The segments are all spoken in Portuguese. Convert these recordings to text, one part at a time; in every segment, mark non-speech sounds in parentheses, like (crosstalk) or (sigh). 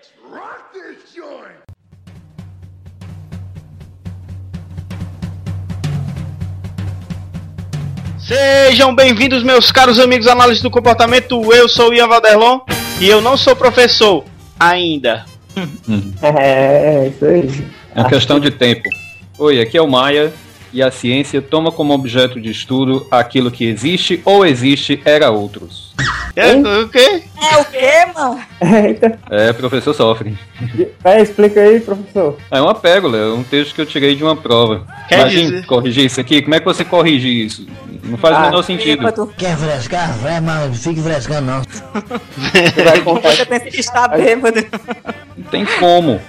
Let's rock this joint! Sejam bem-vindos, meus caros amigos análise do comportamento. Eu sou o Ian Valderlon e eu não sou professor ainda. É, isso aí. É uma questão de tempo. Oi, aqui é o Maia e a ciência toma como objeto de estudo aquilo que existe ou existe era outros. É, o quê? É o quê, mano? Eita. É, professor sofre. Vai, explica aí, professor. É uma pérola, é um texto que eu tirei de uma prova. Quer Imagina dizer- corrigir isso aqui, como é que você corrige isso? Não faz o Ah, menor sentido. Bêbado. Quer frescar? Vai, mas fique frescando não. Você vai contar. Você pensa que está bêbado. Não tem como.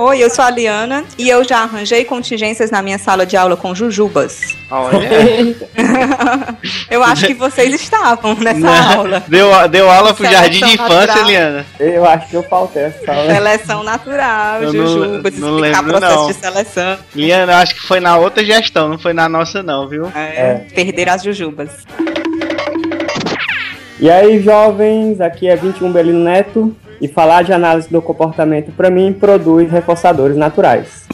Oi, eu sou a Liana e eu já arranjei contingências na minha sala de aula com jujubas. Olha. (laughs) Eu acho que vocês estavam nessa Né? aula. Deu, deu aula pro Seleção jardim de infância, natural. Eliana. Eu acho que eu faltei essa aula. Seleção natural, Eu não- jujubas, não explicar lembro, processo não. de seleção. Eliana, eu acho que foi na outra gestão, não foi na nossa, não, viu? É, Perder as jujubas. E aí, jovens, aqui é 21 Belino Neto. E falar de análise do comportamento, pra mim, produz reforçadores naturais.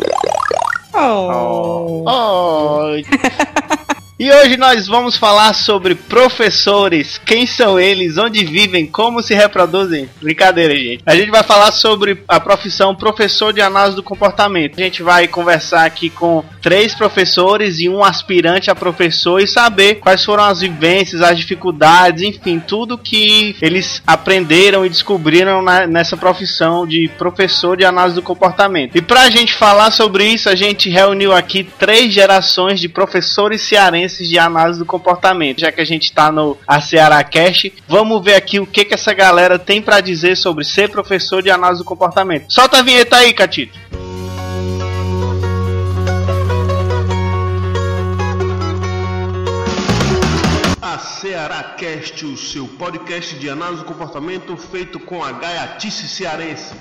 Oh. Oh. (laughs) E hoje nós vamos falar sobre professores, quem são eles, onde vivem, como se reproduzem. Brincadeira, gente. A gente vai falar sobre a profissão professor de análise do comportamento. A gente vai conversar aqui com três professores e um aspirante a professor e saber quais foram as vivências, as dificuldades, enfim, tudo que eles aprenderam e descobriram na- nessa profissão de professor de análise do comportamento. E pra gente falar sobre isso, a gente reuniu aqui três gerações de professores cearenses de análise do comportamento. Já que a gente tá no a Ceará Cast, vamos ver aqui o que que essa galera tem pra dizer sobre ser professor de análise do comportamento. Solta a vinheta aí, Catito. A Ceará Cast, o seu podcast de análise do comportamento feito com a gaiatice cearense.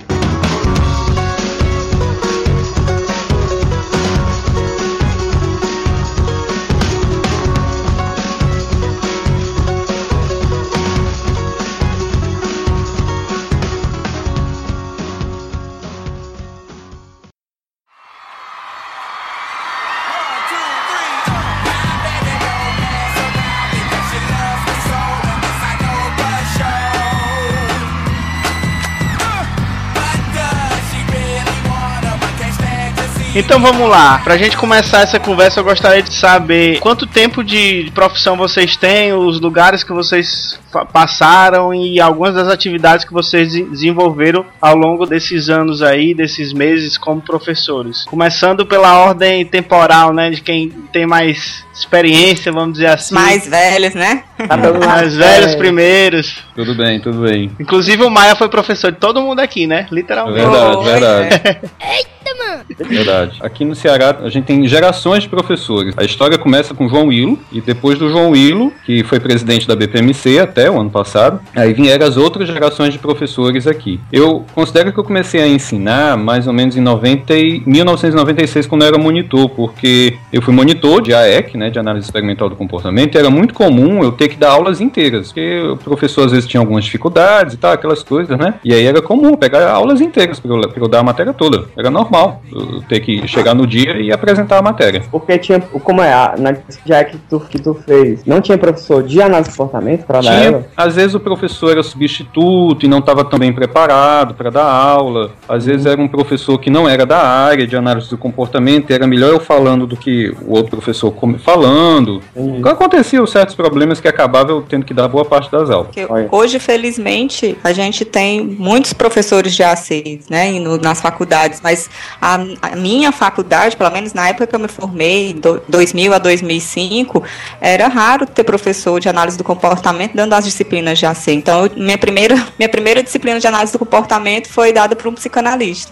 Então vamos lá. Pra gente começar essa conversa, eu gostaria de saber quanto tempo de profissão vocês têm, os lugares que vocês passaram e algumas das atividades que vocês de- desenvolveram ao longo desses anos aí, desses meses como professores. Começando pela ordem temporal, né, de quem tem mais experiência, vamos dizer assim. Mais velhos, né? Tá mais velhos É, primeiros. Tudo bem, tudo bem. Inclusive o Maia foi professor de todo mundo aqui, né? É Literalmente. verdade, Oi, verdade. (laughs) Verdade. Aqui no Ceará a gente tem gerações de professores. A história começa com João Hilo e depois do João Hilo, que foi presidente da BPMC até o ano passado, aí vieram as outras gerações de professores aqui. Eu considero que eu comecei a ensinar mais ou menos em 90 e 1996 quando eu era monitor, porque eu fui monitor de AEC, né, de análise experimental do comportamento, e era muito comum eu ter que dar aulas inteiras, porque o professor às vezes tinha algumas dificuldades e tal, aquelas coisas, né? E aí era comum pegar aulas inteiras para eu, eu dar a matéria toda. Era normal ter que chegar no dia e apresentar a matéria. Porque tinha. Como é? a- Na já que tu, que tu fez, não tinha professor de análise de comportamento pra dar Tinha, ela? às vezes o professor era substituto e não estava tão bem preparado para dar aula. Às vezes era um professor que não era da área de análise do comportamento, e era melhor eu falando do que o outro professor falando. Entendi. Então aconteciam certos problemas que acabava eu tendo que dar boa parte das aulas. Porque hoje, felizmente, a gente tem muitos professores de ACs, né, no- nas faculdades, mas a, a minha faculdade, pelo menos na época que eu me formei, do, 2000 a 2005, era raro ter professor de análise do comportamento dando as disciplinas de AC. Então, eu- minha primeira, (laughs) minha primeira disciplina de análise do comportamento foi dada por um psicanalista.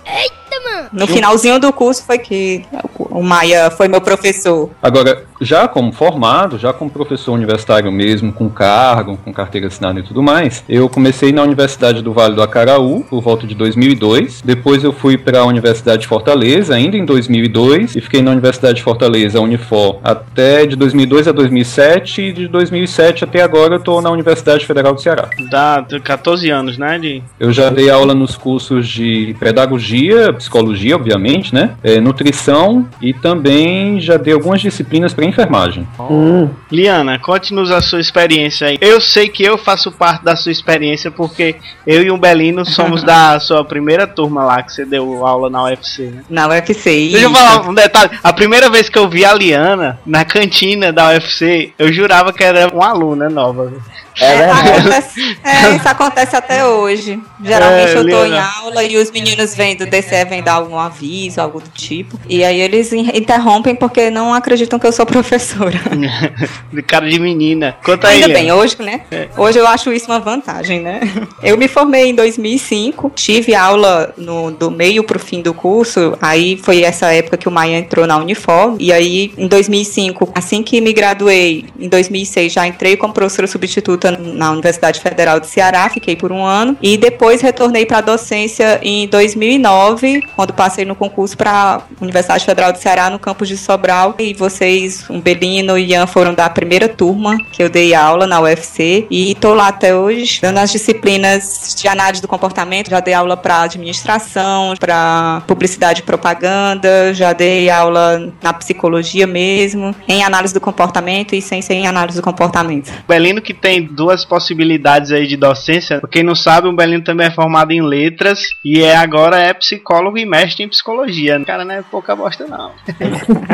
No finalzinho do curso foi que o Maia foi meu professor. Agora, já como formado, já como professor universitário mesmo, com cargo, com carteira assinada e tudo mais, eu comecei na Universidade do Vale do Acaraú, por volta de 2002. Depois eu fui para a Universidade de Fortaleza, ainda em 2002, e fiquei na Universidade de Fortaleza, Unifor, até de 2002 a 2007, e de 2007 até agora eu estou na Universidade Federal do Ceará. Dá 14 anos, né? De... Eu já dei aula nos cursos de pedagogia, psicologia, obviamente, né? É, nutrição e também já dei algumas disciplinas para enfermagem. Hum. Liana, conte-nos a sua experiência aí. Eu sei que eu faço parte da sua experiência porque eu e o Belino somos (laughs) da sua primeira turma lá que você deu aula na UFC, né? Na UFC, isso. Deixa eu falar um detalhe. A primeira vez que eu vi a Liana na cantina da UFC, eu jurava que era uma aluna nova. É, é, acontece, é, isso acontece até hoje. Geralmente é, eu tô em aula e os meninos vêm do DCE, vêm dar algum aviso, algo do tipo. E aí eles interrompem porque não acreditam que eu sou professora. (laughs) de cara de menina. Conta Ainda aí. bem, hoje, né? É. Hoje eu acho isso uma vantagem, né? Eu me formei em 2005, tive aula no, do meio pro fim do curso, aí foi essa época que o Maia entrou na Uniform, e aí em 2005, assim que me graduei, em 2006 já entrei como professora substituta na Universidade Federal de Ceará, fiquei por um ano, e depois retornei para a docência em 2009, quando passei no concurso para a Universidade Federal de Ceará no campus de Sobral, e vocês, um Belino e Ian, foram da primeira turma que eu dei aula na UFC, e estou lá até hoje, dando as disciplinas de análise do comportamento, já dei aula para administração, para publicidade propaganda, já dei aula na psicologia mesmo, em análise do comportamento e sem ser em análise do comportamento. Belino que tem duas possibilidades aí de docência. Pra quem não sabe, o Belino também é formado em letras e é agora é psicólogo e mestre em psicologia. Cara, não é pouca bosta não. (laughs)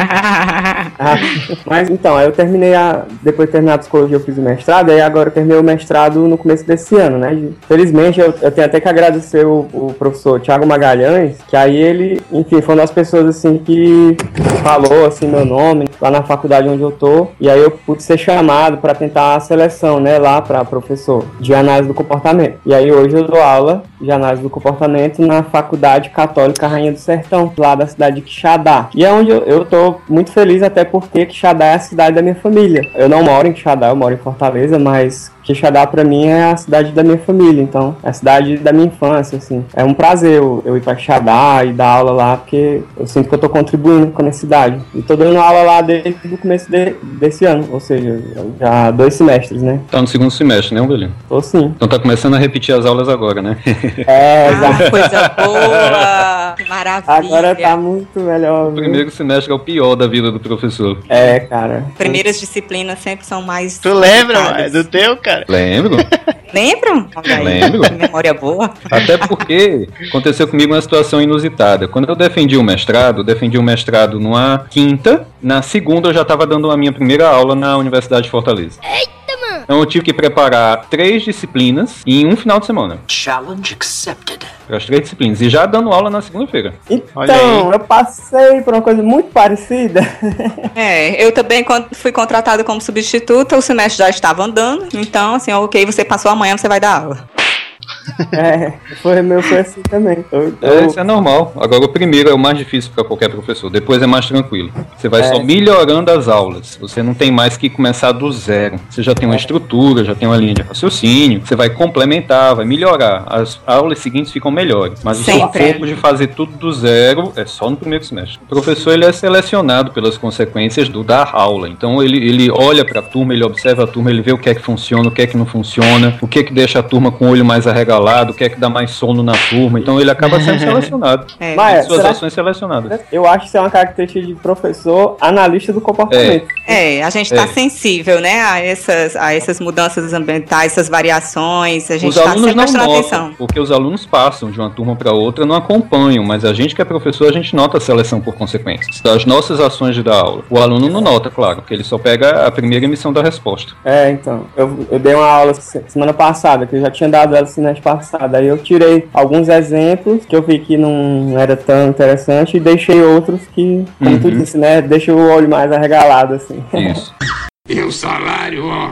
ah, mas então, aí eu terminei a. Depois de terminar a psicologia, eu fiz o mestrado, aí agora eu terminei o mestrado no começo desse ano, né? Felizmente, eu, eu tenho até que agradecer o, o professor Tiago Magalhães, que aí ele, enfim, foi uma das pessoas assim que falou assim meu nome lá na faculdade onde eu tô, e aí eu pude ser chamado para tentar a seleção, né, lá para professor de análise do comportamento. E aí hoje eu dou aula de análise do comportamento na Faculdade Católica Rainha do Sertão, lá da cidade de Quixadá. E é onde eu, eu tô muito feliz até porque Quixadá é a cidade da minha família. Eu não moro em Quixadá, eu moro em Fortaleza, mas Quixadá para mim é a cidade da minha família, então é a cidade da minha infância, assim. É um prazer eu, eu ir para Quixadá e dar aula lá, porque eu sinto que eu tô contribuindo com a minha cidade. E tô dando aula lá desde o começo de, desse ano, ou seja, já dois semestres, né? Tá no segundo semestre, né, Belinho? Tô sim. Então tá começando a repetir as aulas agora, né? É, exato. Ah, coisa boa! (laughs) Que maravilha! Agora tá muito melhor. O primeiro semestre é o pior da vida do professor. É, cara. Primeiras disciplinas sempre são mais. Tu lembra, mano, do teu, cara? Lembro. Lembram? (laughs) Lembro. Memória boa. Até porque aconteceu comigo uma situação inusitada. Quando eu defendi o mestrado, eu defendi o mestrado numa quinta, na segunda eu já estava dando a minha primeira aula na Universidade de Fortaleza. Eita! Então eu tive que preparar três disciplinas em um final de semana. Challenge accepted. Para as três disciplinas. E já dando aula na segunda-feira. Então, eu passei por uma coisa muito parecida. (laughs) É, eu também quando fui contratada como substituta, o semestre já estava andando. Então, assim, ok, você passou amanhã, você vai dar aula. É, foi meu foi assim também. Eu, É, isso é normal. Agora o primeiro é o mais difícil para qualquer professor, depois é mais tranquilo. Você vai É. só melhorando as aulas. Você não tem mais que começar do zero. Você já tem uma estrutura, já tem uma linha de raciocínio, você vai complementar, vai melhorar. As aulas seguintes ficam melhores. Mas o seu Sempre. foco de fazer tudo do zero é só no primeiro semestre. O professor ele é selecionado pelas consequências do dar aula. Então ele, ele olha para a turma, ele observa a turma, ele vê o que é que funciona, o que é que não funciona, o que é que deixa a turma com o olho mais arregalado, o que é que dá mais sono na turma. Então ele acaba sendo (laughs) selecionado. É. Mas, Suas será ações selecionadas. Eu acho que isso é uma característica de professor analista do comportamento. É, a gente está É. sensível, né, a essas, a essas mudanças ambientais, essas variações. A gente está sempre não prestando notam, atenção. porque os alunos passam de uma turma para outra, não acompanham, mas a gente que é professor, a gente nota a seleção por consequências das nossas ações de dar aula. O aluno não nota, claro, porque ele só pega a primeira emissão da resposta. É, então. Eu, eu dei uma aula se- semana passada, que eu já tinha dado ela semana passada. Aí eu tirei alguns exemplos que eu vi que não era tão interessante e deixei outros que, como tu Uhum. disse, né? Deixa o olho mais arregalado, assim. Isso. (laughs) E o salário, ó.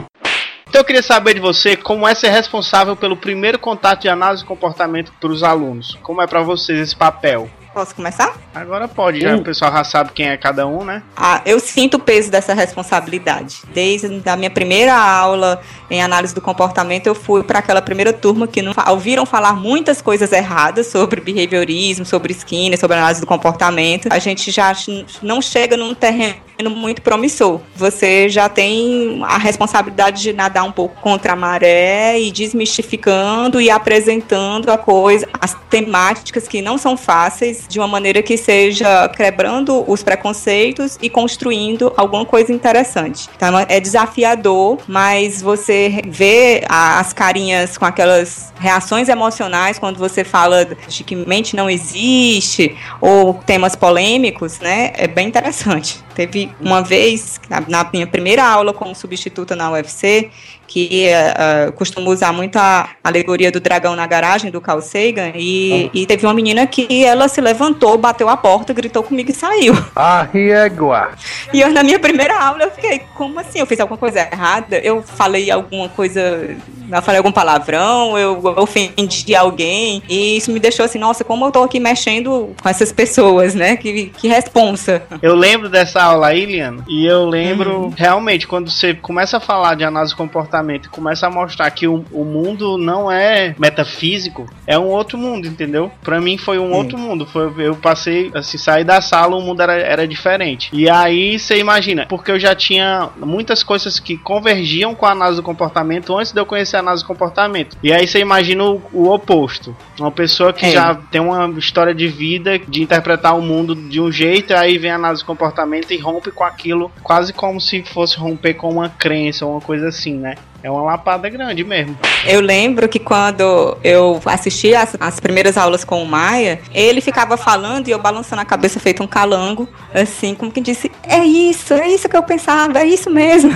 Então eu queria saber de você como é ser responsável pelo primeiro contato de análise de comportamento para os alunos. Como é para vocês esse papel? Posso começar? Agora pode, já Hum. o pessoal já sabe quem é cada um, né? Ah, eu sinto o peso dessa responsabilidade. Desde a minha primeira aula em análise do comportamento, eu fui para aquela primeira turma que não ouviram falar muitas coisas erradas sobre behaviorismo, sobre Skinner, sobre análise do comportamento. A gente já não chega num terreno muito promissor. Você já tem a responsabilidade de nadar um pouco contra a maré e desmistificando e apresentando a coisa, as temáticas que não são fáceis, de uma maneira que seja quebrando os preconceitos e construindo alguma coisa interessante. Então é desafiador, mas você vê as carinhas com aquelas reações emocionais quando você fala de que mente não existe ou temas polêmicos, né? É bem interessante. Teve uma vez, na, minha primeira aula como substituta na UFC, que uh, costumo usar muito a alegoria do dragão na garagem do Carl Sagan, e, e teve uma menina que ela se levantou, bateu a porta, gritou comigo e saiu. A riegua. E eu, na minha primeira aula, eu fiquei, como assim? Eu fiz alguma coisa errada? Eu falei alguma coisa, eu falei algum palavrão, eu ofendi alguém, e isso me deixou assim, nossa, como eu tô aqui mexendo com essas pessoas, né? Que, que responsa. Eu lembro dessa aula aí, Liana, e eu lembro realmente quando você começa a falar de análise de comportamento e começa a mostrar que o, o mundo não é metafísico, é um outro mundo, entendeu? Pra mim foi um outro mundo. Foi, eu passei, assim, saí da sala, o mundo era, era diferente. E aí você imagina, porque eu já tinha muitas coisas que convergiam com a análise do comportamento antes de eu conhecer a análise do comportamento. E aí você imagina o, o oposto. Uma pessoa que É. já tem uma história de vida, de interpretar o mundo de um jeito, e aí vem a análise do comportamento e rompe com aquilo, quase como se fosse romper com uma crença ou uma coisa assim, né? É uma lapada grande mesmo. Eu lembro que quando eu assisti as, as primeiras aulas com o Maia, ele ficava falando e eu balançando a cabeça feito um calango, assim, como que disse, é isso, é isso que eu pensava, é isso mesmo.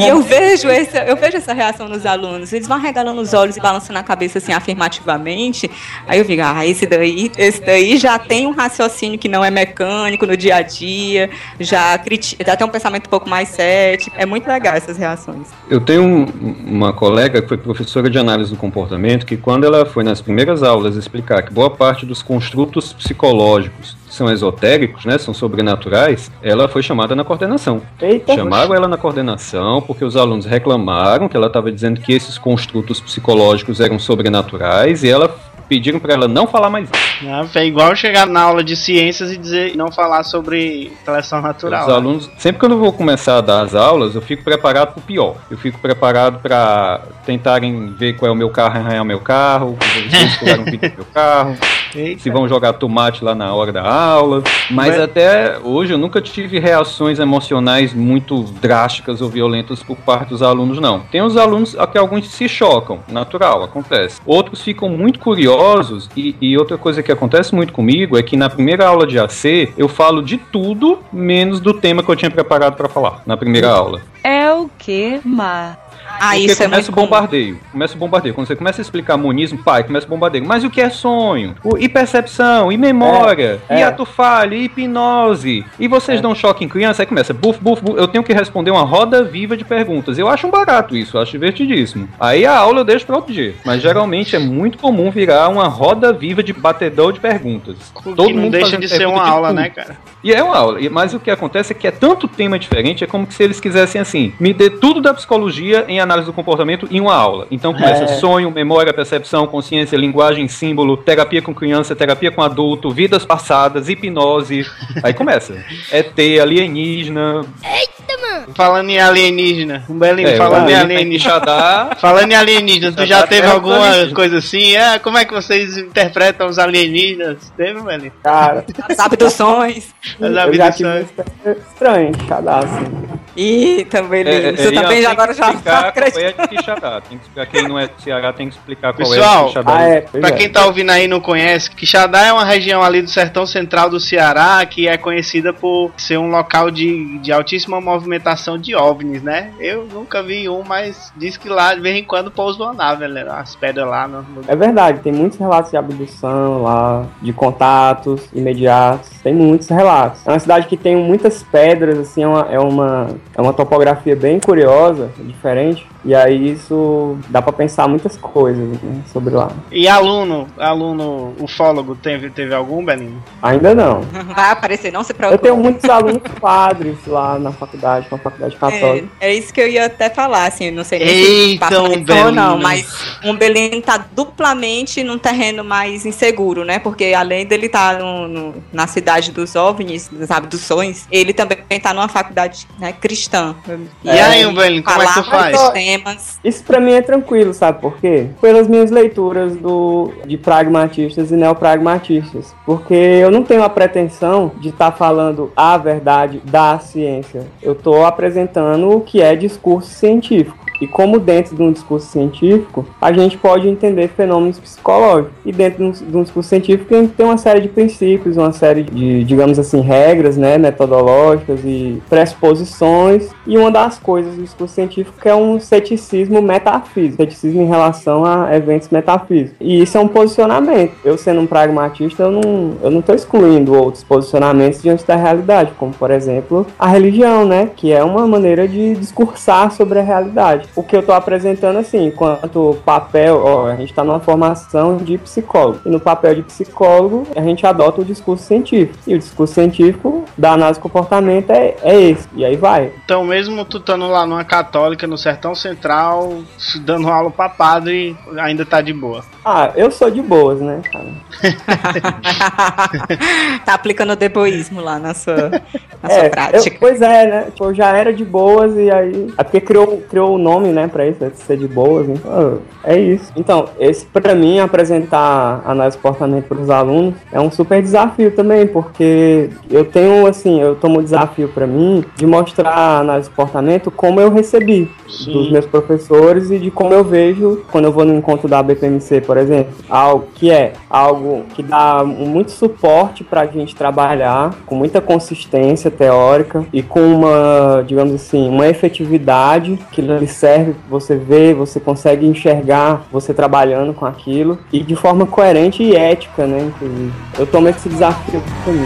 e eu vejo, essa, eu vejo essa reação nos alunos, eles vão regalando os olhos e balançando a cabeça assim afirmativamente, aí eu digo, ah, esse daí, esse daí já tem um raciocínio que não é mecânico no dia a dia, já, criti- já tem um pensamento um pouco mais cético, é muito legal essas reações. Eu tenho um- uma colega que foi professora de análise do comportamento que quando ela foi nas primeiras aulas explicar que boa parte dos construtos psicológicos são esotéricos, né, são sobrenaturais, ela foi chamada na coordenação. Eita, Chamaram ela na coordenação porque os alunos reclamaram que ela estava dizendo que esses construtos psicológicos eram sobrenaturais e ela pediram para ela não falar mais isso. Né? É igual chegar na aula de ciências e dizer não falar sobre seleção natural. Os né? alunos, sempre que eu vou começar a dar as aulas, eu fico preparado para o pior. Eu fico preparado para tentarem ver qual é o meu carro, arranhar o meu carro, (laughs) se um vídeo do meu carro, Eita. se vão jogar tomate lá na hora da aula. Mas Mas- até hoje eu nunca tive reações emocionais muito drásticas ou violentas por parte dos alunos, não. Tem os alunos a que alguns se chocam, natural, acontece. Outros ficam muito curiosos e, e outra coisa que acontece muito comigo é que na primeira aula de AC eu falo de tudo menos do tema que eu tinha preparado para falar na primeira aula. É o que, Mar? Ah, Porque isso é começa muito o comum. bombardeio. Começa o bombardeio. Quando você começa a explicar monismo, pai, começa o bombardeio. Mas o que é sonho? O, e percepção? E memória? É, e é. ato falho? E hipnose? E vocês dão choque em criança? Aí começa, buf, buf, buf. Eu tenho que responder uma roda viva de perguntas. Eu acho um barato isso, eu acho divertidíssimo. Aí a aula eu deixo para outro dia. Mas geralmente é muito comum virar uma roda viva de batedor de perguntas. que não deixa fazendo de ser uma aula, tudo. né, cara? E é uma aula. E- Mas o que acontece é que é tanto tema diferente, é como se eles quisessem assim, me dê tudo da psicologia em análise do comportamento em uma aula. Então começa É. sonho, memória, percepção, consciência, linguagem, símbolo, terapia com criança, terapia com adulto, vidas passadas, hipnose. Aí começa. (laughs) ET, alienígena. Falando em alienígena, um belinho, É, falando em alienígena. (laughs) Falando em alienígenas, tu já Já teve é alguma alienígena. coisa assim? É, como é que vocês interpretam os alienígenas? Teve, velho? cara, As abduções. As abduções. estranha, cadastro. Ih, também, É, é, isso é, também tem já agora já explicar qual acredito. é a Quixadá. Tem que explicar quem não é do Ceará tem que explicar qual Pessoal, é a Quixadá. Ah, é, Pra é. quem tá ouvindo aí e não conhece, Quixadá é uma região ali do sertão central do Ceará que é conhecida por ser um local de, de altíssima movimentação de OVNIs, né? Eu nunca vi um, mas diz que lá de vez em quando pousa uma nave, né? As pedras lá no, no- É verdade, tem muitos relatos de abdução lá, de contatos imediatos, tem muitos relatos. É uma cidade que tem muitas pedras, assim, é uma, é uma é uma topografia bem curiosa, diferente. E aí isso dá para pensar muitas coisas né, sobre lá. E aluno, aluno ufólogo, teve, teve algum, Benino? Ainda não. (laughs) Vai aparecer, não se preocupe. Eu tenho muitos alunos padres lá na faculdade, na faculdade católica. É, é isso que eu ia até falar, assim, não sei nem Eita, se um ou não, mas um Belém tá duplamente num terreno mais inseguro, né? Porque além dele estar na cidade dos OVNIs, das abduções, ele também tá numa faculdade né, cristã. E aí, um Belino, como é que tu faz? temas. Isso pra mim é tranquilo, sabe por quê? Pelas minhas leituras do, de pragmatistas e neopragmatistas. Porque eu não tenho a pretensão de estar falando a verdade da ciência. Eu tô apresentando o que é discurso científico. E como dentro de um discurso científico, a gente pode entender fenômenos psicológicos. E dentro de um, discurso científico, a gente tem uma série de princípios, uma série de, digamos assim, regras, né, metodológicas e pressuposições. E uma das coisas do discurso científico é um ceticismo metafísico, ceticismo em relação a eventos metafísicos. E isso é um posicionamento. Eu sendo um pragmatista, eu não, eu não estou excluindo outros posicionamentos diante da realidade, como por exemplo a religião, né, que é uma maneira de discursar sobre a realidade o que eu estou apresentando assim, enquanto papel, ó, a gente está numa formação de psicólogo. E no papel de psicólogo, a gente adota o discurso científico. E o discurso científico da análise do comportamento é, é esse. E aí vai. Então, mesmo tu estando lá numa católica, no Sertão Central, dando aula pra padre, ainda tá de boa. Ah, eu sou de boas, né, cara? (laughs) tá aplicando o deboísmo lá na sua, na É, sua eu- prática. pois é, né? Tipo, eu já era de boas e aí. É porque criou, criou o nome, né, pra isso, né, de ser de boas. Então, é isso. Então, esse pra mim, apresentar análise de comportamento pros alunos é um super desafio também, porque eu tenho, assim, eu tomo o desafio pra mim de mostrar a análise de comportamento como eu recebi Sim. dos meus professores e de como eu vejo quando eu vou no encontro da BPMC, por exemplo. Algo que é algo que dá muito suporte pra gente trabalhar com muita consistência teórica e com uma, digamos assim, uma efetividade que lhe serve, você vê, você consegue enxergar você trabalhando com aquilo e de forma coerente e ética, né, inclusive. Eu tomo esse desafio pra mim.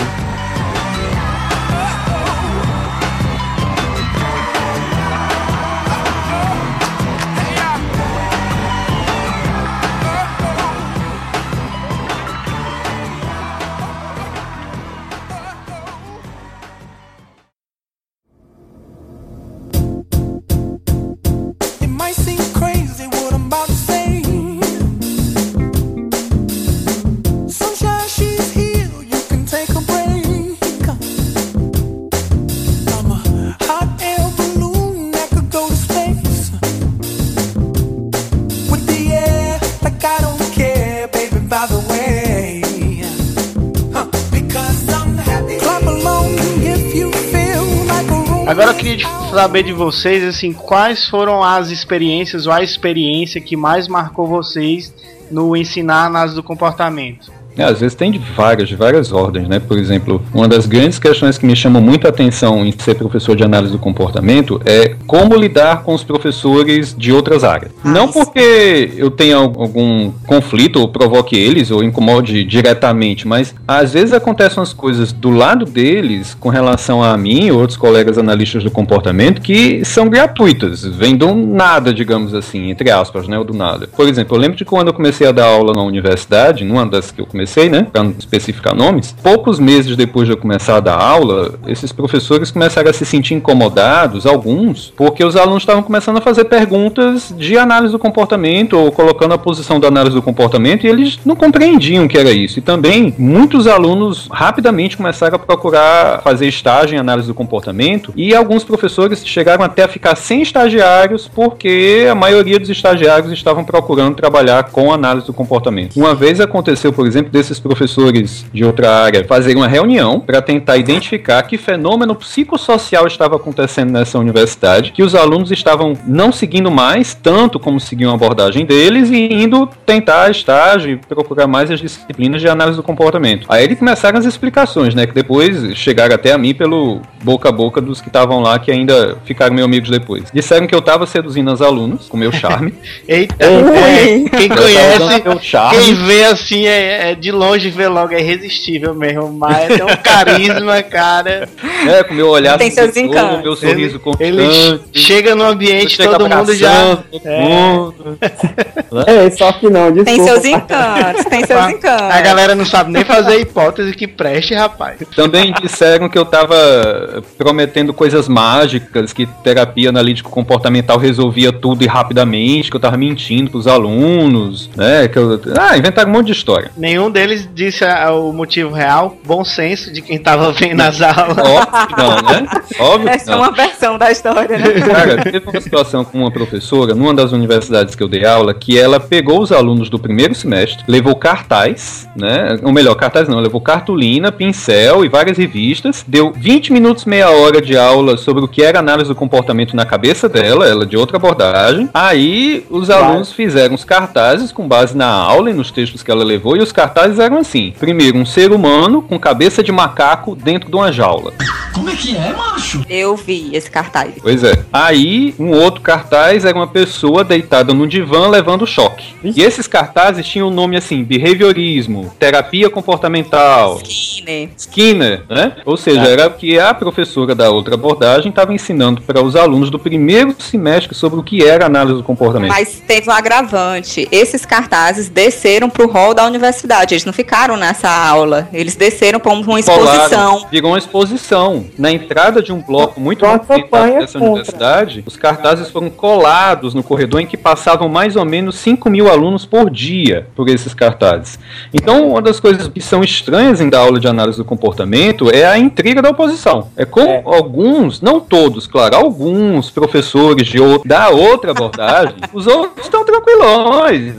Agora eu queria saber de vocês, assim, quais foram as experiências ou a experiência que mais marcou vocês no ensinar análise do comportamento? É, às vezes tem de várias, de várias ordens, né? Por exemplo, uma das grandes questões que me chamam muito a atenção em ser professor de análise do comportamento é como lidar com os professores de outras áreas. Não porque eu tenha al- algum conflito ou provoque eles ou incomode diretamente, mas às vezes acontecem umas coisas do lado deles com relação a mim e outros colegas analistas do comportamento que são gratuitas, vêm do nada, digamos assim, entre aspas, né? Ou do nada. Por exemplo, eu lembro de quando eu comecei a dar aula na universidade, numa das que eu comecei, né? Pra não especificar nomes, poucos meses depois de eu começar a dar aula, esses professores começaram a se sentir incomodados, alguns, porque os alunos estavam começando a fazer perguntas de análise do comportamento ou colocando a posição da análise do comportamento e eles não compreendiam o que era isso. E também muitos alunos rapidamente começaram a procurar fazer estágio em análise do comportamento e alguns professores chegaram até a ficar sem estagiários porque a maioria dos estagiários estavam procurando trabalhar com análise do comportamento. Uma vez aconteceu, por exemplo, desses professores de outra área fazerem uma reunião para tentar identificar que fenômeno psicossocial estava acontecendo nessa universidade, que os alunos estavam não seguindo mais tanto como seguiam a abordagem deles e indo tentar estágio e procurar mais as disciplinas de análise do comportamento. Aí eles começaram as explicações, né, que depois chegaram até a mim pelo boca a boca dos que estavam lá que ainda ficaram meus amigos depois. Disseram que eu estava seduzindo os alunos com meu charme. (laughs) Eita, Ei, é, quem conhece, quem vê assim é, é de longe ver logo é irresistível mesmo. Mas tem um carisma, (laughs) cara. É, com meu olhar Tem seus encantos. meu sorriso Ele constante. chega no ambiente, todo mundo já. todo É. mundo. (laughs) É, só que não, desculpa. Tem seus encantos, tem seus encantos. A galera não sabe nem fazer hipótese que preste, rapaz. Também disseram que eu tava prometendo coisas mágicas, que terapia analítico comportamental resolvia tudo e rapidamente, que eu tava mentindo pros alunos, né? Que eu... Ah, inventaram um monte de história. Nenhum deles disse ah, o motivo real, bom senso de quem tava vendo as aulas. Óbvio que não, né? Óbvio que Essa é não. uma versão da história, né? Cara, teve uma situação com uma professora, numa das universidades que eu dei aula, que ela pegou os alunos do primeiro semestre, levou cartaz, né? Ou melhor, cartaz não, levou cartolina, pincel e várias revistas, deu 20 minutos, meia hora de aula sobre o que era análise do comportamento na cabeça dela, ela de outra abordagem. Aí os alunos fizeram os cartazes com base na aula e nos textos que ela levou, e os cartazes eram assim: primeiro, um ser humano com cabeça de macaco dentro de uma jaula. Como é que é, macho? Eu vi esse cartaz. Pois é. Aí, um outro cartaz era uma pessoa deitada no divã levando choque. E esses cartazes tinham o nome assim: behaviorismo, terapia comportamental, Skinner. Skinner, né? Ou seja, era o que a professora da outra abordagem estava ensinando para os alunos do primeiro semestre sobre o que era análise do comportamento. Mas teve um agravante. Esses cartazes desceram pro hall da universidade. Eles não ficaram nessa aula. Eles desceram para uma exposição. Colaram, virou uma exposição. Na entrada de um bloco muito campanha dessa contra. universidade, os cartazes foram colados no corredor em que passavam mais ou menos 5 mil alunos por dia por esses cartazes. Então, uma das coisas que são estranhas em dar aula de análise do comportamento é a intriga da oposição. É como É. alguns, não todos, claro, alguns professores de ou- da outra abordagem, os outros estão tranquilões.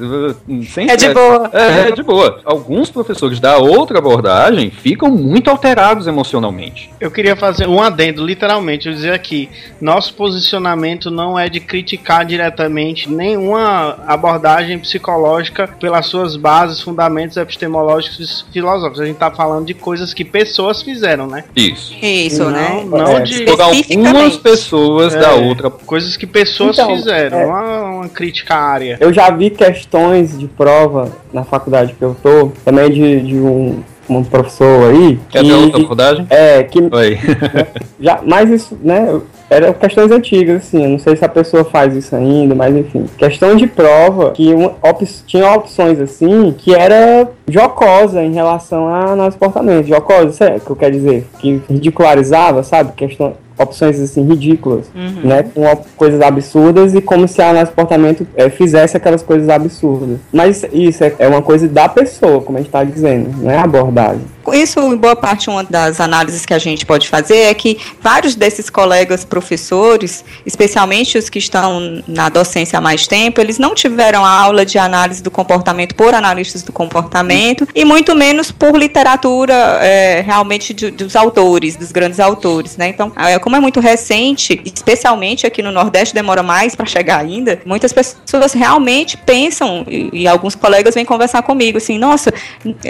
Sem É de boa. É, é de boa. Alguns professores da outra abordagem ficam muito alterados emocionalmente. Eu queria fazer um adendo, literalmente, eu dizer aqui, nosso posicionamento não é de criticar diretamente nenhuma abordagem psicológica pelas suas bases, fundamentos epistemológicos e filosóficos. A gente tá falando de coisas que pessoas fizeram, né? Isso. Isso, não, né? não É. de Por algumas pessoas É. da outra. coisas que pessoas Então, fizeram, é. não é uma crítica área. Eu já vi questões de prova na faculdade que eu tô, também de, de um, um professor aí, É da outra abordagem? é, que Oi. (laughs) já, mas isso, né, eram questões antigas, assim, eu não sei se a pessoa faz isso ainda, mas enfim. Questão de prova, que uma, op, tinha opções, assim, que era jocosa em relação a análise de comportamento. Jocosa, isso é o que eu quero dizer, que ridicularizava, sabe, questão, opções, assim, ridículas, né, com coisas absurdas e como se a análise de comportamento eh, fizesse aquelas coisas absurdas. Mas isso é, é uma coisa da pessoa, como a gente tá dizendo, não é abordagem. Isso, em boa parte, uma das análises que a gente pode fazer é que vários desses colegas professores, especialmente os que estão na docência há mais tempo, eles não tiveram a aula de análise do comportamento por analistas do comportamento e muito menos por literatura é, realmente de- dos autores, dos grandes autores, né? Então, é, como é muito recente, especialmente aqui no Nordeste demora mais para chegar ainda, muitas pessoas realmente pensam e, e alguns colegas vêm conversar comigo assim, nossa,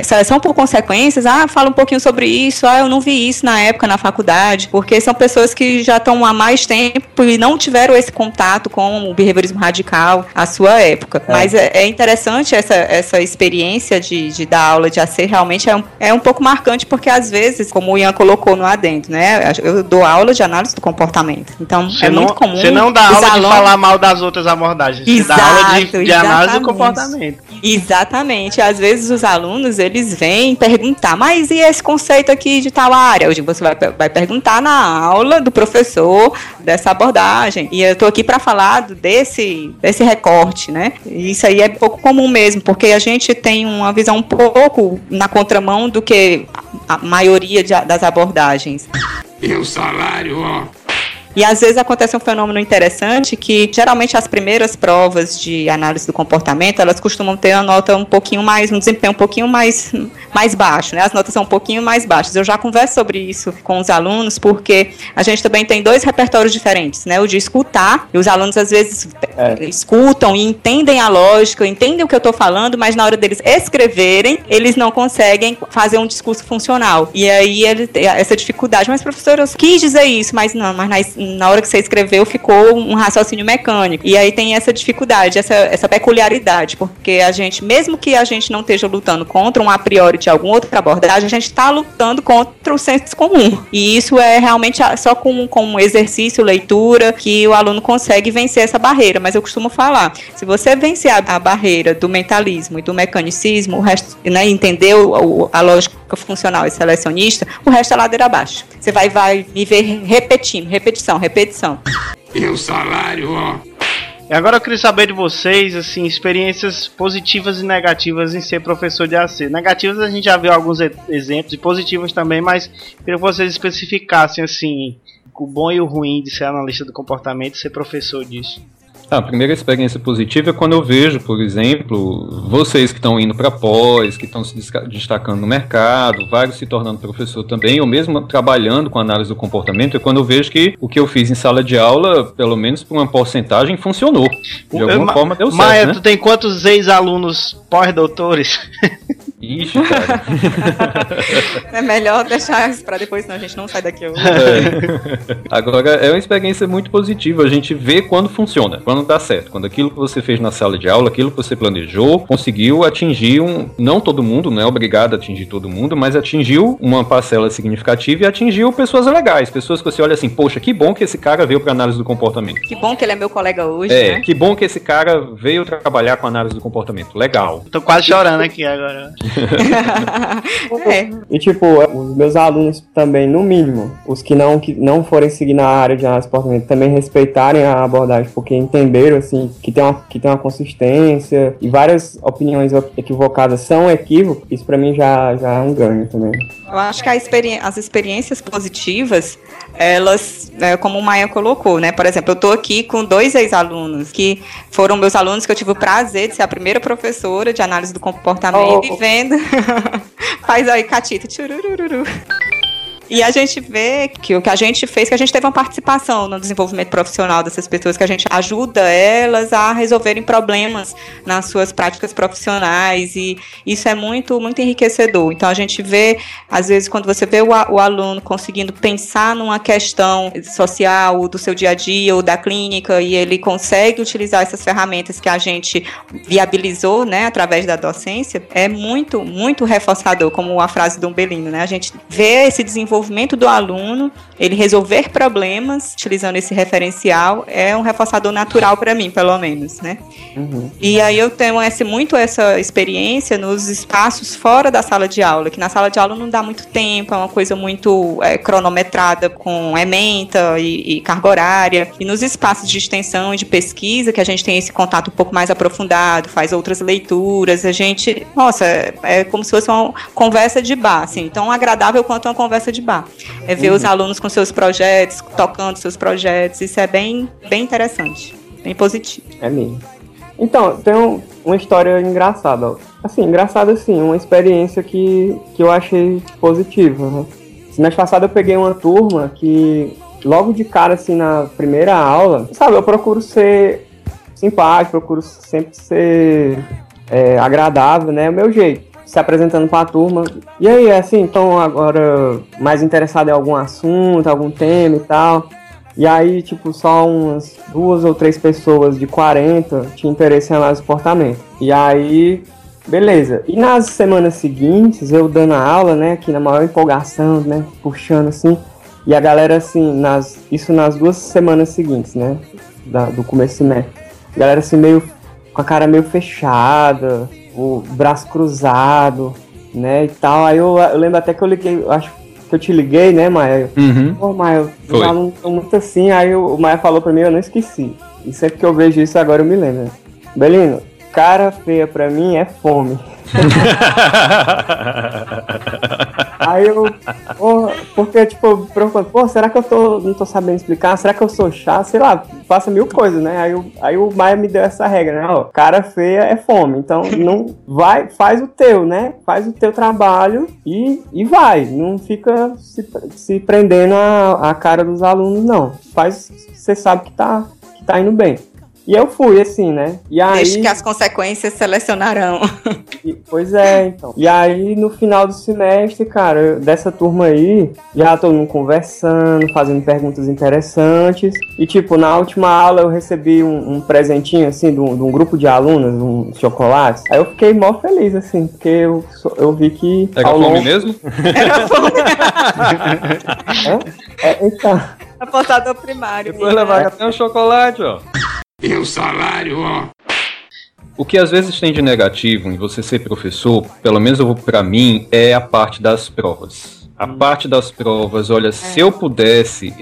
seleção por consequências, ah, fala um pouquinho sobre isso, ah, eu não vi isso na época na faculdade, porque são pessoas que já estão há mais tempo e não tiveram esse contato com o behaviorismo radical à sua época. Mas é, é interessante essa, essa experiência de, de dar aula de AC, realmente é um, é um pouco marcante, porque às vezes, como o Ian colocou no adendo, né, eu dou aula de análise do comportamento. Então, Você é não, muito comum. você não dá aula de alunos- falar mal das outras abordagens, você dá aula de, Exato, de análise do comportamento. Exatamente. Às vezes os alunos, eles vêm perguntar, mas e esse conceito aqui de tal área? Hoje você vai, vai perguntar na aula do professor dessa abordagem. E eu tô aqui para falar desse, desse recorte, né? Isso aí é pouco comum mesmo, porque a gente tem uma visão um pouco na contramão do que a maioria de- das abordagens. E o salário, ó. E às vezes acontece um fenômeno interessante que geralmente as primeiras provas de análise do comportamento, elas costumam ter uma nota um pouquinho mais, um desempenho um pouquinho mais, mais baixo, né? As notas são um pouquinho mais baixas. Eu já converso sobre isso com os alunos, porque a gente também tem dois repertórios diferentes, né? O de escutar, e os alunos às vezes É. escutam e entendem a lógica, entendem o que eu estou falando, mas na hora deles escreverem, eles não conseguem fazer um discurso funcional. E aí ele tem essa dificuldade. Mas, professor, eu quis dizer isso, mas não, mas nas- na hora que você escreveu ficou um raciocínio mecânico. E aí tem essa dificuldade, essa, essa peculiaridade, porque a gente, mesmo que a gente não esteja lutando contra um a priori de alguma outra abordagem, a gente está lutando contra o senso comum. E isso é realmente só com, com exercício, leitura, que o aluno consegue vencer essa barreira. Mas eu costumo falar, se você vencer a, barreira do mentalismo e do mecanicismo, o resto, né, entender o, a lógica funcional e selecionista, o resto é ladeira abaixo. Você vai, vai me ver repetindo, repetição, repetição. E o salário, ó. E agora eu queria saber de vocês, assim, experiências positivas e negativas em ser professor de AC. Negativas a gente já viu alguns exemplos, e positivas também, mas queria que vocês especificassem, assim, o bom e o ruim de ser analista do comportamento e ser professor disso. Ah, a primeira experiência positiva é quando eu vejo, por exemplo, vocês que estão indo para pós, que estão se destacando no mercado, vários se tornando professor também, ou mesmo trabalhando com análise do comportamento, é quando eu vejo que o que eu fiz em sala de aula, pelo menos por uma porcentagem, funcionou. De alguma Ma forma deu certo. Maia, né? tu tem quantos ex-alunos pós-doutores? (laughs) Ixi, cara. (laughs) É melhor deixar isso pra depois, senão a gente não sai daqui hoje. É. Agora, é uma experiência muito positiva. A gente vê quando funciona, quando dá certo. Quando aquilo que você fez na sala de aula, aquilo que você planejou, conseguiu atingir um. Não todo mundo, não é obrigado a atingir todo mundo, mas atingiu uma parcela significativa e atingiu pessoas legais. Pessoas que você olha assim, poxa, que bom que esse cara veio para análise do comportamento. Que bom que ele é meu colega hoje, É, né? que bom que esse cara veio trabalhar com análise do comportamento. Legal. Tô quase chorando aqui agora. (laughs) é. E tipo, os meus alunos também, no mínimo, os que não, que não forem seguir na área de análise comportamento, também respeitarem a abordagem, porque entenderam assim que tem uma, que tem uma consistência e várias opiniões equivocadas são equívocos, isso pra mim já, já é um ganho também. Eu acho que experi- as experiências positivas, elas, é, como o Maia colocou, né? Por exemplo, eu estou aqui com dois ex-alunos que foram meus alunos que eu tive o prazer de ser a primeira professora de análise do comportamento Oh. e vendo. (laughs) Faz aí, Catita. Tchurururu. E a gente vê que o que a gente fez, que a gente teve uma participação no desenvolvimento profissional dessas pessoas, que a gente ajuda elas a resolverem problemas nas suas práticas profissionais e isso é muito, muito enriquecedor. Então a gente vê, às vezes, quando você vê o, o aluno conseguindo pensar numa questão social do seu dia a dia ou da clínica e ele consegue utilizar essas ferramentas que a gente viabilizou, né, através da docência, é muito, muito reforçador, como a frase do Umbelino, né? A gente vê esse desenvolvimento do aluno, ele resolver problemas utilizando esse referencial é um reforçador natural para mim, pelo menos, né? E aí eu tenho esse, muito essa experiência nos espaços fora da sala de aula, que na sala de aula não dá muito tempo, é uma coisa muito é, cronometrada com ementa e, e carga horária. E nos espaços de extensão e de pesquisa, que a gente tem esse contato um pouco mais aprofundado, faz outras leituras, a gente, nossa, é, é como se fosse uma conversa de bar, assim, tão agradável quanto uma conversa de bar. É ver os alunos com seus projetos, tocando seus projetos, isso é bem, bem interessante, bem positivo. É mesmo. Então, tem um- uma história engraçada. Assim, engraçada assim, uma experiência que, que eu achei positiva. Né? Semestre passado eu peguei uma turma que, logo de cara, assim, na primeira aula, sabe, eu procuro ser simpático, procuro sempre ser é, agradável, né? É o meu jeito. Se apresentando pra turma. E aí, assim, então agora mais interessado em algum assunto, algum tema e tal. E aí, tipo, só umas duas ou três pessoas de 40 tinham interesse em análise de comportamento. E aí, beleza. E nas semanas seguintes, eu dando a aula, né, aqui na maior empolgação, né, puxando assim. E a galera, assim, nas, isso nas duas semanas seguintes, né, da- do começo do semestre. A galera, assim, meio com a cara meio fechada, o braço cruzado, né, e tal. Aí eu, eu lembro até que eu liguei, eu acho que eu te liguei, né, Maia? Uhum. Pô, Maia, os alunos estão muito assim, aí o o Maia falou pra mim, eu não esqueci. E sempre que eu vejo isso agora eu me lembro. Belino, cara feia pra mim é fome. (laughs) Aí eu, pô, porque, tipo, eu preocupando, pô, será que eu tô, não tô sabendo explicar? Será que eu sou chato? Sei lá, passa mil coisas, né? Aí, o- aí o Maia me deu essa regra, né? Ó, cara feia é fome, então não vai, faz o teu, né? Faz o teu trabalho e, e vai. Não fica se, se prendendo a, a cara dos alunos, não. Faz, você sabe que tá, que tá indo bem. E eu fui, assim, né? E aí. Deixe que as consequências selecionarão. E- Pois é, então. E aí, no final do semestre, cara, eu- dessa turma aí, já todo mundo conversando, fazendo perguntas interessantes. E, tipo, na última aula eu recebi um, um presentinho, assim, de um, de um grupo de alunos, uns chocolates. Aí eu fiquei mó feliz, assim, porque eu, eu vi que. Pega ao fome longo- mesmo? (laughs) É, é, então. Apostador primário. Depois levar até um chocolate, ó. E o salário, ó. O que às vezes tem de negativo em você ser professor, pelo menos eu vou para mim, é a parte das provas. A parte das provas, olha, se eu pudesse,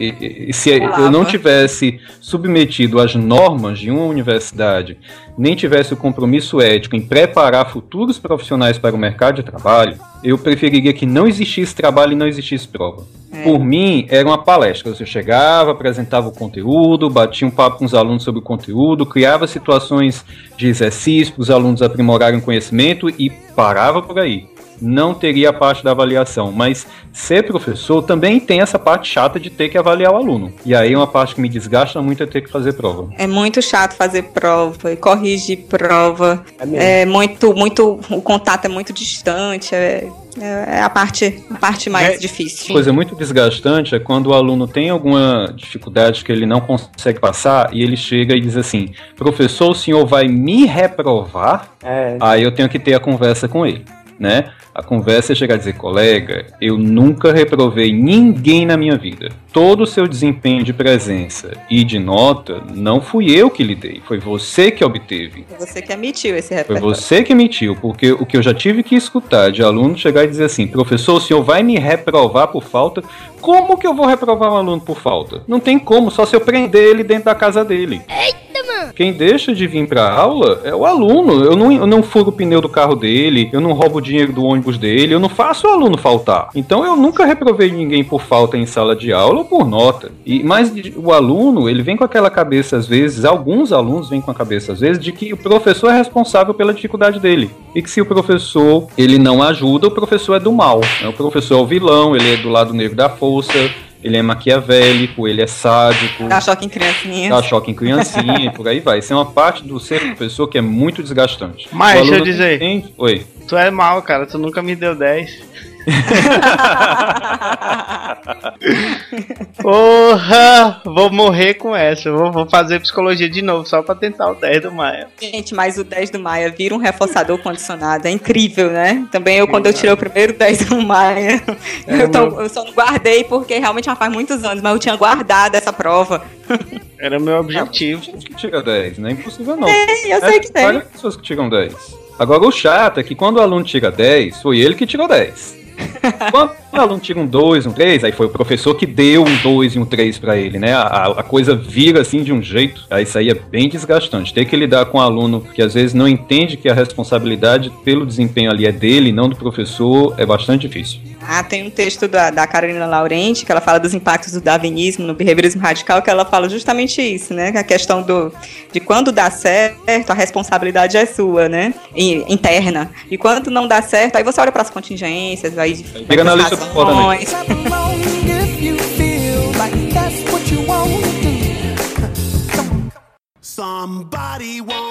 se eu não tivesse submetido às normas de uma universidade, nem tivesse o compromisso ético em preparar futuros profissionais para o mercado de trabalho, eu preferiria que não existisse trabalho e não existisse prova. Por mim, era uma palestra. Você chegava, apresentava o conteúdo, batia um papo com os alunos sobre o conteúdo, criava situações de exercício para os alunos aprimorarem o conhecimento e parava por aí. Não teria a parte da avaliação, mas ser professor também tem essa parte chata de ter que avaliar o aluno. E aí uma parte que me desgasta muito é ter que fazer prova. É muito chato fazer prova, e corrigir prova. É. É muito, muito. O contato é muito distante. É, é- é a parte, a parte mais É- difícil. Coisa muito desgastante é quando o aluno tem alguma dificuldade que ele não consegue passar e ele chega e diz assim: professor, o senhor vai me reprovar? É, Aí eu tenho que ter a conversa com ele, né? A conversa é chegar a dizer, colega, eu nunca reprovei ninguém na minha vida. Todo o seu desempenho de presença e de nota não fui eu que lhe dei, foi você que obteve. Foi Você que emitiu esse Foi repertório. você que emitiu, porque o que eu já tive que escutar de aluno chegar e dizer assim, professor, o senhor vai me reprovar por falta? Como que eu vou reprovar um aluno por falta? Não tem como, só se eu prender ele dentro da casa dele. Quem deixa de vir pra aula é o aluno. Eu não, eu não furo o pneu do carro dele, eu não roubo o dinheiro do ônibus dele, eu não faço o aluno faltar. Então eu nunca reprovei ninguém por falta em sala de aula ou por nota. E Mas o aluno, ele vem com aquela cabeça às vezes, alguns alunos vêm com a cabeça às vezes, de que o professor é responsável pela dificuldade dele. E que se o professor ele não ajuda, o professor é do mal. né? O professor é o vilão, ele é do lado negro da força. Ele é maquiavélico, ele é sádico. Dá choque em criancinhas. Dá choque em criancinha e por aí vai. Isso é uma parte do ser professor que é muito desgastante. Mas, deixa eu dizer. entende- Oi. Tu é mal, cara. Tu nunca me deu 10. Porra! Vou morrer com essa. Vou, vou fazer psicologia de novo só pra tentar o 10 do Maia. Gente, mas o 10 do Maia vira um reforçador condicionado. É incrível, né? Também eu, quando eu tirei o primeiro 10 do Maia, É, eu, tô- eu só não guardei porque realmente já faz muitos anos, mas eu tinha guardado essa prova. Era meu objetivo. Gente que tira 10, não é impossível não. eu sei que tem. Várias pessoas que tiram 10. Agora o chato é que quando o aluno tira 10, foi ele que tirou 10. (laughs) Quando o aluno tira um 2, um 3, aí foi o professor que deu um 2 e um 3 pra ele, né? A, a- a coisa vira assim de um jeito. Aí isso aí é bem desgastante. Ter que lidar com um aluno que às vezes não entende que a responsabilidade pelo desempenho ali é dele, não do professor, é bastante difícil. Ah, tem um texto da, da Carolina Laurenti que ela fala dos impactos do darwinismo no behaviorismo radical, que ela fala justamente isso, né? A questão do de quando dá certo, a responsabilidade é sua, né? E- interna. E quando não dá certo, aí você olha para as contingências, aí Vira na lista comportamento. Clap along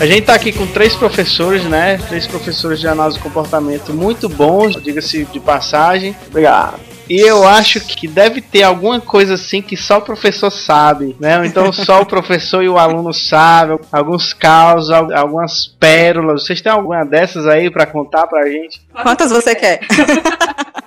A gente tá aqui com três professores, né? Três professores de análise do comportamento muito bons, diga-se de passagem. Obrigado. E eu acho que deve ter alguma coisa assim que só o professor sabe, né? Ou então só o professor e o aluno sabem, alguns causos, al- algumas pérolas. Vocês têm alguma dessas aí pra contar pra gente? Quantas você quer? (laughs)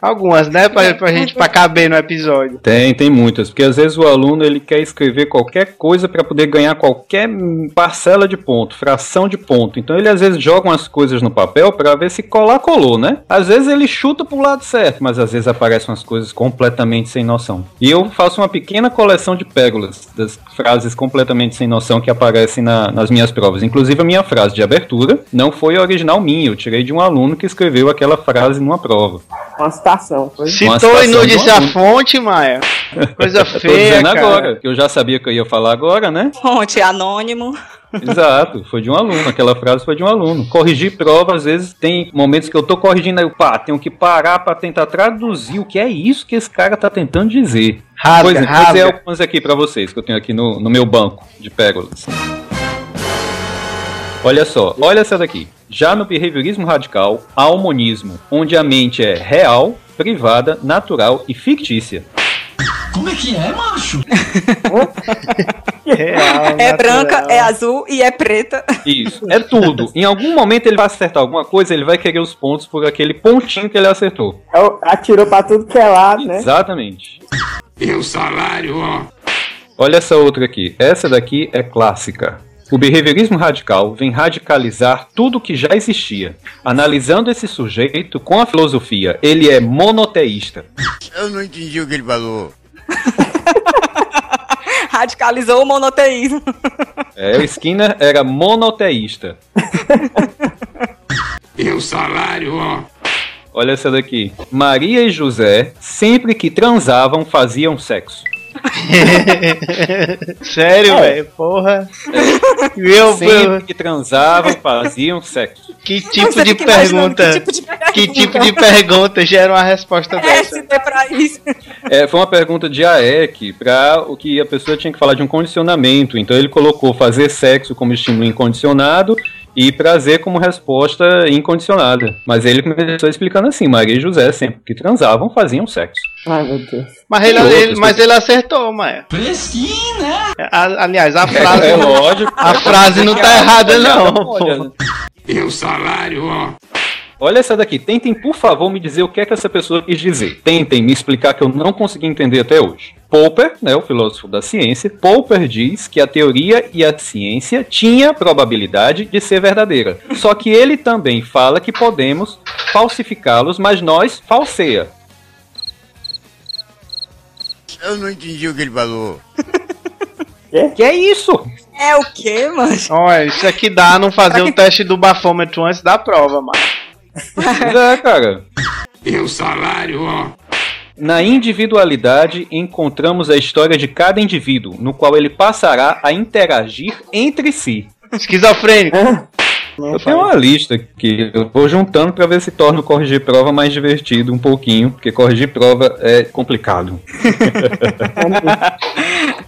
Algumas, né? Pra, pra gente pra caber no episódio. Tem, tem muitas, porque às vezes o aluno ele quer escrever qualquer coisa para poder ganhar qualquer parcela de ponto, fração de ponto. Então ele às vezes joga umas coisas no papel para ver se colar colou, né? Às vezes ele chuta pro lado certo, mas às vezes aparecem umas coisas completamente sem noção. E eu faço uma pequena coleção de pérolas das frases completamente sem noção que aparecem na- nas minhas provas. Inclusive a minha frase de abertura não foi original minha, eu tirei de um aluno que escreveu aquela frase numa prova. Uma citação. Foi? Uma Citou e não disse a fonte, Maia. (laughs) Coisa Eu tô feia, dizendo cara. agora, que eu já sabia que eu ia falar agora, né? Fonte anônimo. Exato, foi de um aluno, aquela frase foi de um aluno. Corrigir prova, às vezes tem momentos que eu tô corrigindo aí, pá, tenho que parar pra tentar traduzir o que é isso que esse cara tá tentando dizer. Rasga, pois é, vou rasga. dizer algumas aqui pra vocês, que eu tenho aqui no, no meu banco de pérolas. Olha só, olha essa daqui. Já no behaviorismo radical, há o monismo, onde a mente é real, privada, natural e fictícia. Como é que é, macho? (laughs) Real, É natural. branca, é azul e é preta. Isso, é tudo. Em algum momento ele vai acertar alguma coisa, ele vai querer os pontos por aquele pontinho que ele acertou. É o- Atirou pra tudo que é lado, né? Exatamente. E o salário, ó. Olha essa outra aqui. Essa daqui é clássica. O behaviorismo radical vem radicalizar tudo que já existia. Analisando esse sujeito com a filosofia, ele é monoteísta. Eu não entendi o que ele falou. Radicalizou o monoteísmo. (laughs) É, o Skinner era monoteísta. E o salário, ó. Olha essa daqui. Maria e José, sempre que transavam, faziam sexo. (laughs) Sério, É. velho, porra. Meu, Sempre que transavam, faziam sexo. Que tipo Você de fica imaginando pergunta? Que tipo de pergunta? Que tipo de pergunta gera uma resposta É, dessa? se der pra isso. É, foi uma pergunta de AEC para o que a pessoa tinha que falar de um condicionamento. Então ele colocou fazer sexo como estímulo incondicionado e prazer como resposta incondicionada. Mas ele começou explicando assim: Maria e José, sempre que transavam, faziam sexo. Ai, meu Deus. Mas ele, ele- mas ele acertou, Maia. Fresquinho, né? Aliás, a É, frase. é lógico. A frase não tá errada, não. E o salário, ó. olha essa daqui. Tentem, por favor, me dizer o que é que essa pessoa quis dizer. Tentem me explicar que eu não consegui entender até hoje. Popper, né, o filósofo da ciência, Popper diz que a teoria e a ciência tinha probabilidade de ser verdadeira. Só que ele também fala que podemos falsificá-los, mas nós falseia. Eu não entendi o que ele falou. (laughs) Que é isso? É o quê, mano? Olha, isso aqui dá não fazer o teste do bafômetro antes da prova, mano. É, cara. E o salário, ó. Na individualidade encontramos a história de cada indivíduo, no qual ele passará a interagir entre si. Esquizofrênico. Eu tenho uma lista que eu vou juntando pra ver se torna o corrigir prova mais divertido um pouquinho, porque corrigir prova é complicado. (laughs)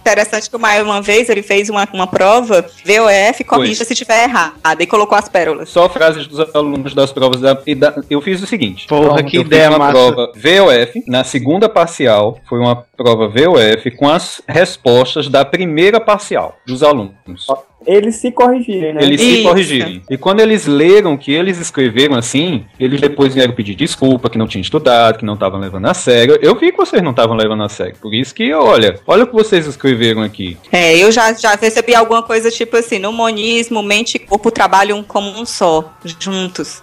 Interessante que o Maio, uma vez, ele fez uma, uma prova, VOF, corrija se tiver errado, e colocou as pérolas. Só frases dos alunos das provas da, e da- eu fiz o seguinte. Porra, que eu ideia fiz uma massa. prova VOF, na segunda parcial foi uma prova VOF com as respostas da primeira parcial dos alunos. Eles se corrigirem, né? Eles se Isso. corrigirem. E quando eles leram que eles escreveram assim, eles depois vieram pedir desculpa, que não tinham estudado, que não estavam levando a sério. Eu vi que vocês não estavam levando a sério. Por isso que, olha, olha o que vocês escreveram aqui. É, eu já, já recebi alguma coisa tipo assim, no monismo, mente e corpo trabalham como um só, juntos.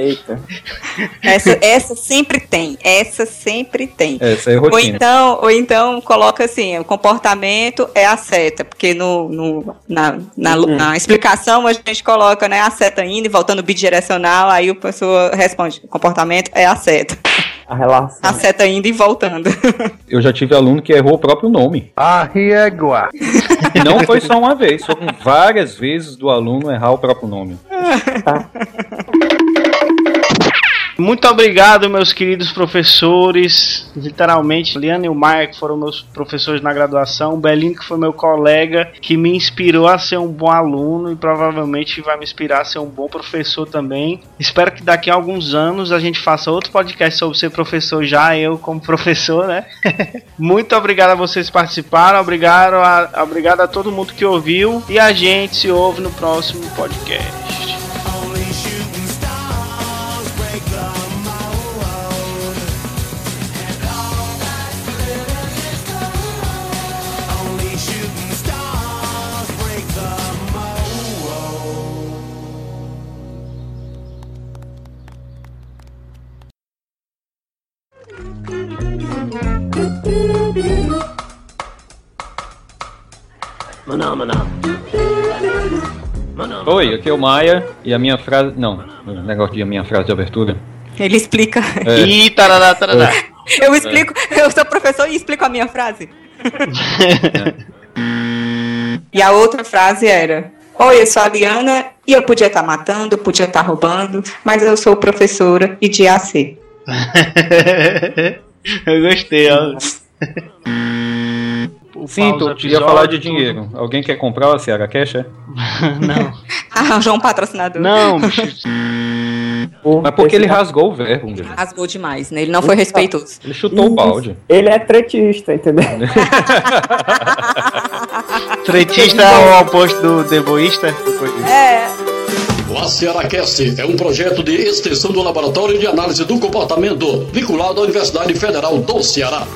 Eita. Essa, essa sempre tem, essa sempre tem. Essa é a Ou rotina. então, ou então coloca assim, o comportamento é a seta, porque no, no- na, na, na explicação a gente coloca né, a seta indo e voltando bidirecional, aí a pessoa responde, comportamento é a seta. A relação. A seta indo e voltando. Eu já tive aluno que errou o próprio nome. A régua. E não foi só uma vez, foram várias vezes do aluno errar o próprio nome. (laughs) Muito obrigado, meus queridos professores. Literalmente, Liana e o Maia, que foram meus professores na graduação. O Belinho, que foi meu colega, que me inspirou a ser um bom aluno e provavelmente vai me inspirar a ser um bom professor também. Espero que daqui a alguns anos a gente faça outro podcast sobre ser professor, já eu como professor, né? (laughs) Muito obrigado a vocês que participaram. Obrigado a, obrigado a todo mundo que ouviu. E a gente se ouve no próximo podcast. Oi, aqui é o Maia e a minha frase. Não, o negócio de a minha frase de abertura. Ele explica. É. Ih, tarará, tarará. (laughs) Eu explico, eu sou professor e explico a minha frase. (laughs) E a outra frase era: Oi, eu sou a Liana e eu podia estar matando, eu podia estar roubando, mas eu sou professora e de AC. (laughs) eu gostei, ó. Sim, tu ia falar de dinheiro. Alguém quer comprar a Ceará Cash, é? (laughs) Não. (laughs) Arranjou um patrocinador. Não, (laughs) bicho. Mas porque ele rasgou o verbo, um dia. Rasgou demais, né? Ele não foi respeitoso. Ele chutou o balde. Ele é tretista, entendeu? Tretista é o oposto do devoísta? É. O ACERACast é um projeto de extensão do Laboratório de Análise do Comportamento, vinculado à Universidade Federal do Ceará.